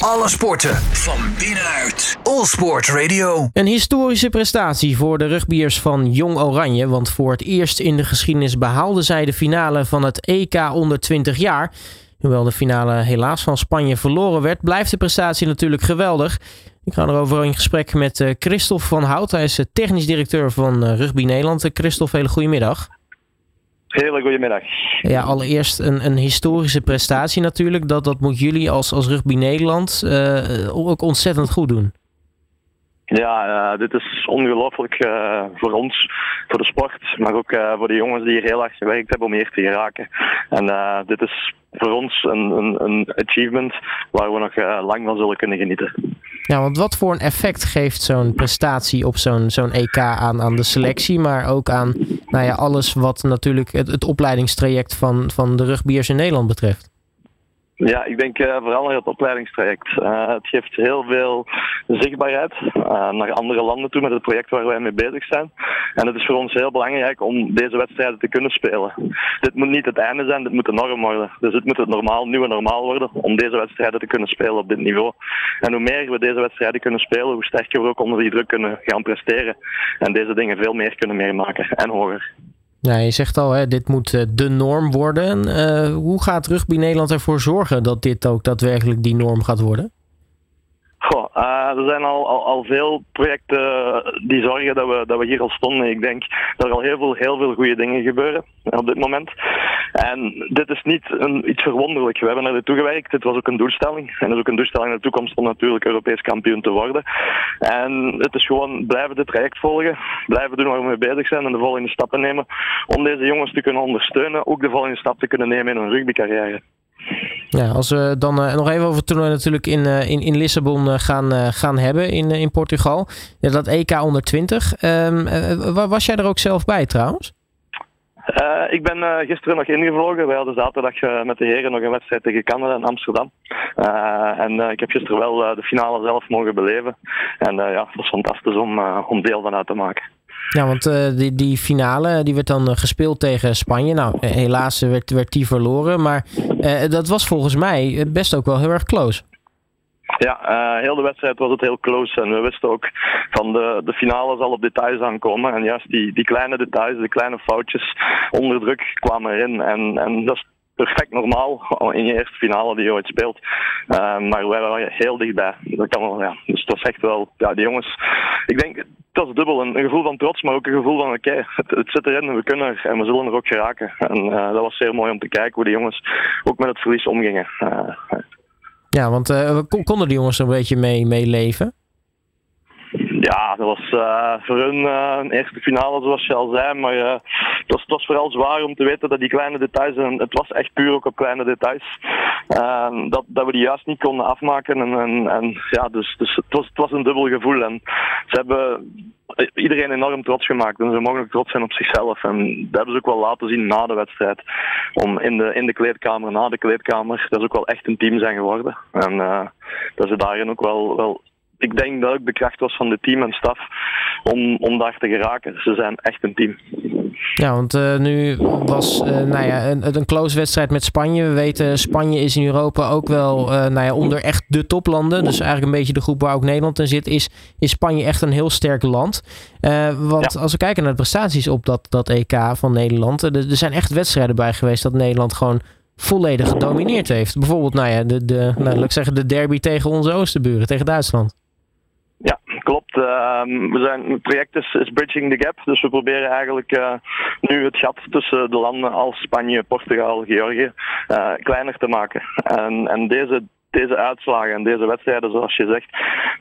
Alle sporten van binnenuit. All Sport Radio. Een historische prestatie voor de rugbiers van Jong Oranje. Want voor het eerst in de geschiedenis behaalden zij de finale van het EK onder 20 jaar. Hoewel de finale helaas van Spanje verloren werd, blijft de prestatie natuurlijk geweldig. Ik ga erover in gesprek met uh, Christophe van Hout. Hij is uh, technisch directeur van uh, Rugby Nederland. Christophe, hele goedemiddag. Hele goedemiddag. Ja, allereerst een, een historische prestatie natuurlijk. Dat, dat moet jullie als, als Rugby Nederland ook ontzettend goed doen. Ja, uh, dit is ongelooflijk uh, voor ons, voor de sport, maar ook uh, voor de jongens die hier heel hard gewerkt hebben om hier te geraken. En dit is voor ons een, een, een, achievement waar we nog lang van zullen kunnen genieten. Ja, want wat voor een effect geeft zo'n prestatie op zo'n zo'n EK aan, aan de selectie, maar ook aan nou ja, alles wat natuurlijk het, het opleidingstraject van, van de rugbiers in Nederland betreft? Ja, ik denk uh, vooral het opleidingstraject. Uh, het geeft heel veel zichtbaarheid uh, naar andere landen toe met het project waar wij mee bezig zijn. En het is voor ons heel belangrijk om deze wedstrijden te kunnen spelen. Dit moet niet het einde zijn, dit moet de norm worden. Dus dit moet het normaal, nieuwe normaal worden om deze wedstrijden te kunnen spelen op dit niveau. En hoe meer we deze wedstrijden kunnen spelen, hoe sterker we ook onder die druk kunnen gaan presteren. En deze dingen veel meer kunnen meemaken en hoger. Ja, je zegt al, hè, dit moet uh, de norm worden. Uh, hoe gaat Rugby Nederland ervoor zorgen dat dit ook daadwerkelijk die norm gaat worden? Goh, uh, er zijn al, al, al, veel projecten die zorgen dat we, dat we hier al stonden. Ik denk dat er al heel veel, heel veel goede dingen gebeuren op dit moment. En dit is niet een, iets verwonderlijks. We hebben er naartoe gewerkt. Dit was ook een doelstelling. En dat is ook een doelstelling in de toekomst om natuurlijk Europees kampioen te worden. En het is gewoon blijven dit traject volgen. Blijven doen waar we mee bezig zijn en de volgende stappen nemen. Om deze jongens te kunnen ondersteunen. Ook de volgende stap te kunnen nemen in hun rugbycarrière. Ja, als we dan uh, nog even over het toernooi natuurlijk in, uh, in, in Lissabon uh, gaan, gaan hebben in, in Portugal. Ja, dat EK onder 20. Um, was jij er ook zelf bij trouwens? Ik ben gisteren nog ingevlogen. Wij hadden zaterdag met de heren nog een wedstrijd tegen Canada in Amsterdam. en ik heb gisteren wel de finale zelf mogen beleven. En ja, het was fantastisch om, om deel van uit te maken. Ja, want die, die finale die werd dan gespeeld tegen Spanje. Nou, eh, helaas werd, werd die verloren. Maar dat was volgens mij best ook wel heel erg close. Ja, heel de wedstrijd was het heel close. En we wisten ook van de, de finale zal op details aankomen. En juist die, die kleine details, de kleine foutjes onder druk kwamen erin. En, en dat is perfect normaal in je eerste finale die je ooit speelt. Uh, maar wij waren heel dichtbij. Dat kan wel, ja. Dus het was echt wel, ja, die jongens. Ik denk, het was dubbel. Een, een gevoel van trots, maar ook een gevoel van oké, het, zit erin, we kunnen er en we zullen er ook geraken. En uh, dat was zeer mooi om te kijken hoe de jongens ook met het verlies omgingen. Ja, want konden die jongens een beetje mee, leven? Ja, dat was uh, voor hun uh, een eerste finale, zoals je al zei. Maar het, was, was vooral zwaar om te weten dat die kleine details, en het was echt puur ook op kleine details, ehm, dat, dat we die juist niet konden afmaken. En, en, en ja, dus, dus het, was, het was een dubbel gevoel. En ze hebben iedereen enorm trots gemaakt. En ze mogen ook trots zijn op zichzelf. En dat hebben ze ook wel laten zien na de wedstrijd. Om in de, in de kleedkamer, na de kleedkamer, dat ze ook wel echt een team zijn geworden. En dat ze daarin ook wel, wel ik denk dat ook de kracht was van het team en staf om, om daar te geraken. Ze zijn echt een team. Ja, want uh, nu was uh, nou ja, een, een close wedstrijd met Spanje. We weten, Spanje is in Europa ook wel uh, nou ja, onder echt de toplanden. Dus eigenlijk een beetje de groep waar ook Nederland in zit. Is, is Spanje echt een heel sterk land. want ja. als we kijken naar de prestaties op dat, dat EK van Nederland. Er, er zijn echt wedstrijden bij geweest dat Nederland gewoon volledig gedomineerd heeft. Bijvoorbeeld, nou ja, de, de, nou, laat ik zeggen, de derby tegen onze oosterburen, tegen Duitsland. Klopt. Uh, we zijn, het project is, Bridging the Gap. Dus we proberen eigenlijk uh, nu het gat tussen de landen als Spanje, Portugal, Georgië uh, kleiner te maken. En, en deze deze uitslagen en deze wedstrijden, zoals je zegt,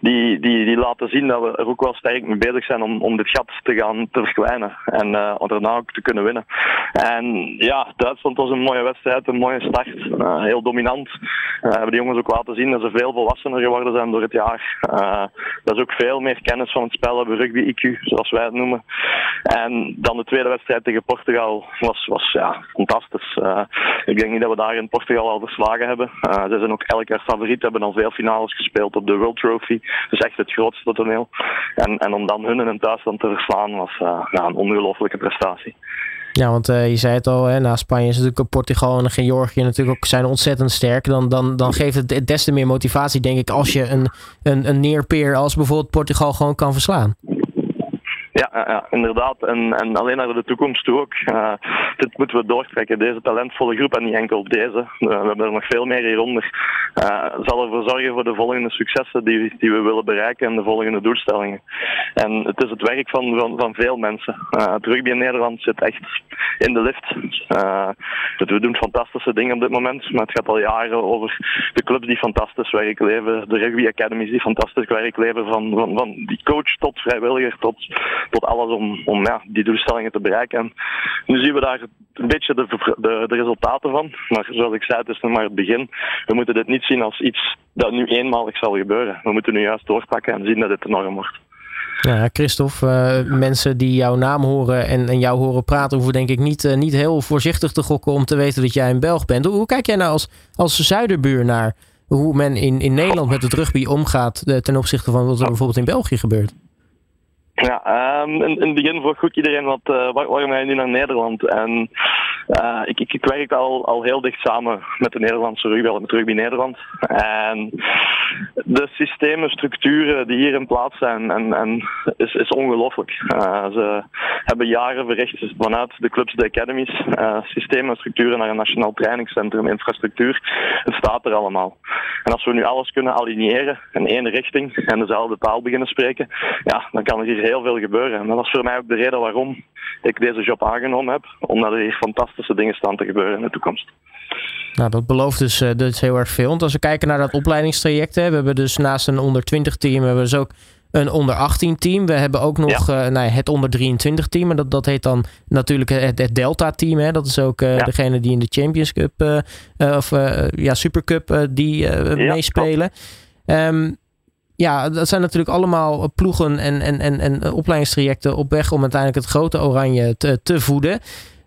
die, die, die laten zien dat we er ook wel sterk mee bezig zijn om, om dit gat te gaan te verkwijnen en uh, daarna ook te kunnen winnen. En ja, Duitsland was een mooie wedstrijd, een mooie start, uh, heel dominant. Uh, hebben de jongens ook laten zien dat ze veel volwassener geworden zijn door het jaar. dat is ook veel meer kennis van het spel hebben, rugby IQ, zoals wij het noemen. En dan de tweede wedstrijd tegen Portugal was, was ja, fantastisch. ik denk niet dat we daar in Portugal al verslagen hebben. ze zijn ook elke favoriet, hebben al veel finales gespeeld op de World Trophy. Dus echt het grootste toneel. En, en om dan hun in een thuisland te verslaan was ja, een ongelofelijke prestatie. Ja, want uh, je zei het al, hè, na Spanje is natuurlijk Portugal en Georgië natuurlijk ook zijn ontzettend sterk. Dan, dan, dan geeft het des te meer motivatie, denk ik, als je een, een, een neerpeer als bijvoorbeeld Portugal gewoon kan verslaan. Ja, ja, inderdaad. En, en alleen naar de toekomst toe ook. Uh, dit moeten we doortrekken. Deze talentvolle groep en niet enkel deze. Uh, we hebben er nog veel meer hieronder. Uh, zal ervoor zorgen voor de volgende successen die, die we willen bereiken en de volgende doelstellingen. En het is het werk van, van, van veel mensen. het rugby in Nederland zit echt in de lift. we doen fantastische dingen op dit moment, maar het gaat al jaren over de clubs die fantastisch werk leveren, de rugby academies die fantastisch werk leveren, van, van, van die coach tot vrijwilliger tot tot alles om, om ja, die doelstellingen te bereiken. En nu zien we daar een beetje de, de, de, resultaten van. Maar zoals ik zei, het is nog maar het begin. We moeten dit niet zien als iets dat nu eenmalig zal gebeuren. We moeten nu juist doorpakken en zien dat het enorm wordt. Ja, Christophe, uh, mensen die jouw naam horen en, en jou horen praten, hoeven denk ik niet, uh, niet heel voorzichtig te gokken om te weten dat jij een Belg bent. Hoe, hoe kijk jij nou als, als zuiderbuur naar hoe men in, in Nederland met het rugby omgaat uh, ten opzichte van wat er bijvoorbeeld in België gebeurt? Ja, um, in, het begin vroeg goed iedereen wat, uh, waarom ga je nu naar Nederland? En uh, ik, ik, ik, werk al, al heel dicht samen met de Nederlandse rugby, met Rugby Nederland. En de systemen, structuren die hier in plaats zijn, en, en is, is ongelooflijk. Uh, hebben jaren verricht vanuit de clubs, de academies, systemen en structuren naar een nationaal trainingscentrum, infrastructuur. Het staat er allemaal. En als we nu alles kunnen aligneren in één richting en dezelfde taal beginnen spreken, ja, dan kan er hier heel veel gebeuren. En dat is voor mij ook de reden waarom ik deze job aangenomen heb. Omdat er hier fantastische dingen staan te gebeuren in de toekomst. Nou, dat belooft dus, uh, heel erg veel. Want als we kijken naar dat opleidingstraject, hè, we hebben dus naast een onder 20 team, hebben we dus ook een onder 18 team. We hebben ook nog ja. uh, nou, het onder 23 team. En dat, dat heet dan natuurlijk het, het Delta team. Hè. Dat is ook uh, ja. degene die in de Champions Cup uh, of ja, Super Cup die ja, meespelen. Um, ja, dat zijn natuurlijk allemaal ploegen en, en, en, en opleidingstrajecten op weg om uiteindelijk het grote oranje te, te voeden.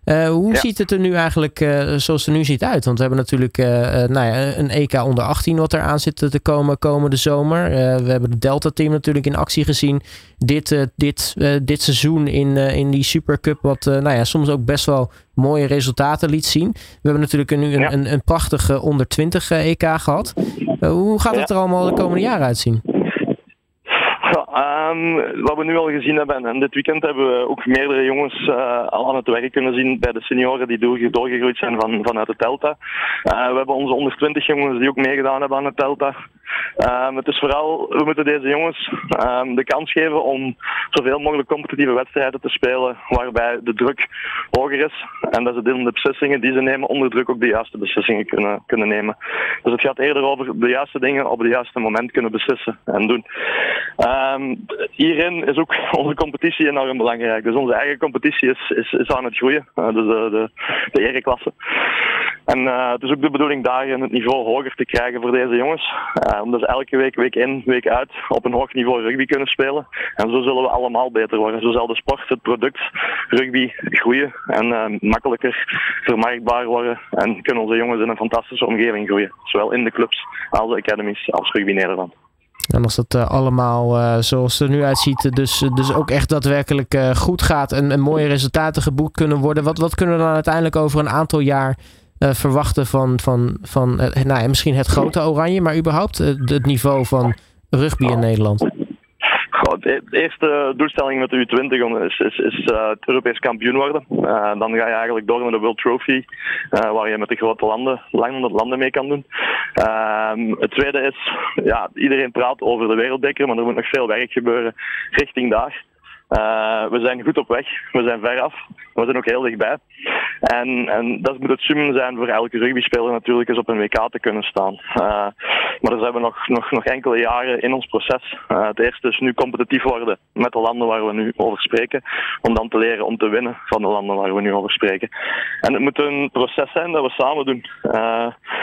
Uh, hoe ja. ziet het er nu eigenlijk uh, zoals het er nu ziet uit? Want we hebben natuurlijk uh, nou ja, een EK onder 18 wat eraan zit te komen komende zomer. we hebben het Delta team natuurlijk in actie gezien dit, dit, dit seizoen in, in die Supercup. Wat nou ja, soms ook best wel mooie resultaten liet zien. We hebben natuurlijk nu een, ja. een, een prachtige onder 20 EK gehad. hoe gaat het er allemaal de komende jaren uitzien? Um, wat we nu al gezien hebben, en dit weekend hebben we ook meerdere jongens uh, al aan het werk kunnen zien bij de senioren die door, doorgegroeid zijn van, vanuit de Delta. Uh, we hebben onze onder 20 jongens die ook meegedaan hebben aan het Delta. Um, het is vooral, we moeten deze jongens um, de kans geven om zoveel mogelijk competitieve wedstrijden te spelen, waarbij de druk hoger is en dat ze de beslissingen die ze nemen onder druk ook de juiste beslissingen kunnen, kunnen nemen. Dus het gaat eerder over de juiste dingen op het juiste moment kunnen beslissen en doen. Um, hierin is ook onze competitie enorm belangrijk. Dus onze eigen competitie is, is, aan het groeien, uh, dus de, de, de ereklasse. En uh, het is ook de bedoeling daarin het niveau hoger te krijgen voor deze jongens. Uh, omdat ze elke week, week in, week uit op een hoog niveau rugby kunnen spelen. En zo zullen we allemaal beter worden. Zo zal de sport, het product rugby groeien en uh, makkelijker vermarktbaar worden. En kunnen onze jongens in een fantastische omgeving groeien. Zowel in de clubs als de academies als Rugby Nederland. En als dat allemaal zoals het er nu uitziet, dus, dus ook echt daadwerkelijk goed gaat en, en, mooie resultaten geboekt kunnen worden, wat, wat kunnen we dan uiteindelijk over een aantal jaar verwachten van, van, van nou, misschien het grote oranje, maar überhaupt het niveau van rugby in Nederland? de eerste doelstelling met de U20 is, is, is het Europees kampioen worden. Dan ga je eigenlijk door naar de World Trophy, waar je met de grote landen, lang landen mee kan doen. Ehm, het tweede is, ja, iedereen praat over de wereldbeker, maar er moet nog veel werk gebeuren richting daar. Uh, we zijn goed op weg, we zijn ver af, we zijn ook heel dichtbij. En, en dat moet het summen zijn voor elke rugbyspeler natuurlijk eens op een WK te kunnen staan. Uh, maar daar zijn we nog, nog, nog enkele jaren in ons proces. Uh, het eerste is nu competitief worden met de landen waar we nu over spreken, om dan te leren om te winnen van de landen waar we nu over spreken. En het moet een proces zijn dat we samen doen.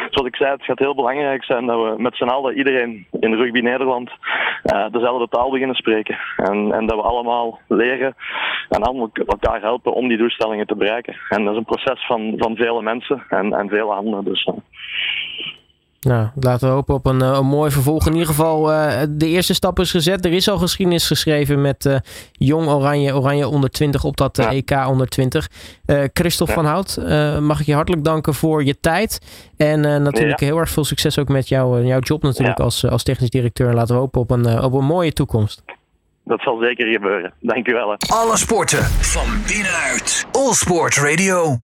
zoals ik zei, het gaat heel belangrijk zijn dat we met z'n allen, iedereen in rugby Nederland, dezelfde taal beginnen spreken. En, en dat we allemaal leren en allemaal elkaar helpen om die doelstellingen te bereiken. En dat is een proces van, van vele mensen en, en vele handen. Dus, Nou, laten we hopen op een, een mooi vervolg. In ieder geval, de eerste stap is gezet. Er is al geschiedenis geschreven met Jong Oranje, Oranje onder 20 op dat EK onder 20. Christophe van Hout, mag ik je hartelijk danken voor je tijd. En natuurlijk heel erg veel succes ook met jou, jouw job natuurlijk als, als technisch directeur. En laten we hopen op een, op een mooie toekomst. Dat zal zeker gebeuren. Dank u wel. Alle sporten van binnenuit. All Sport Radio.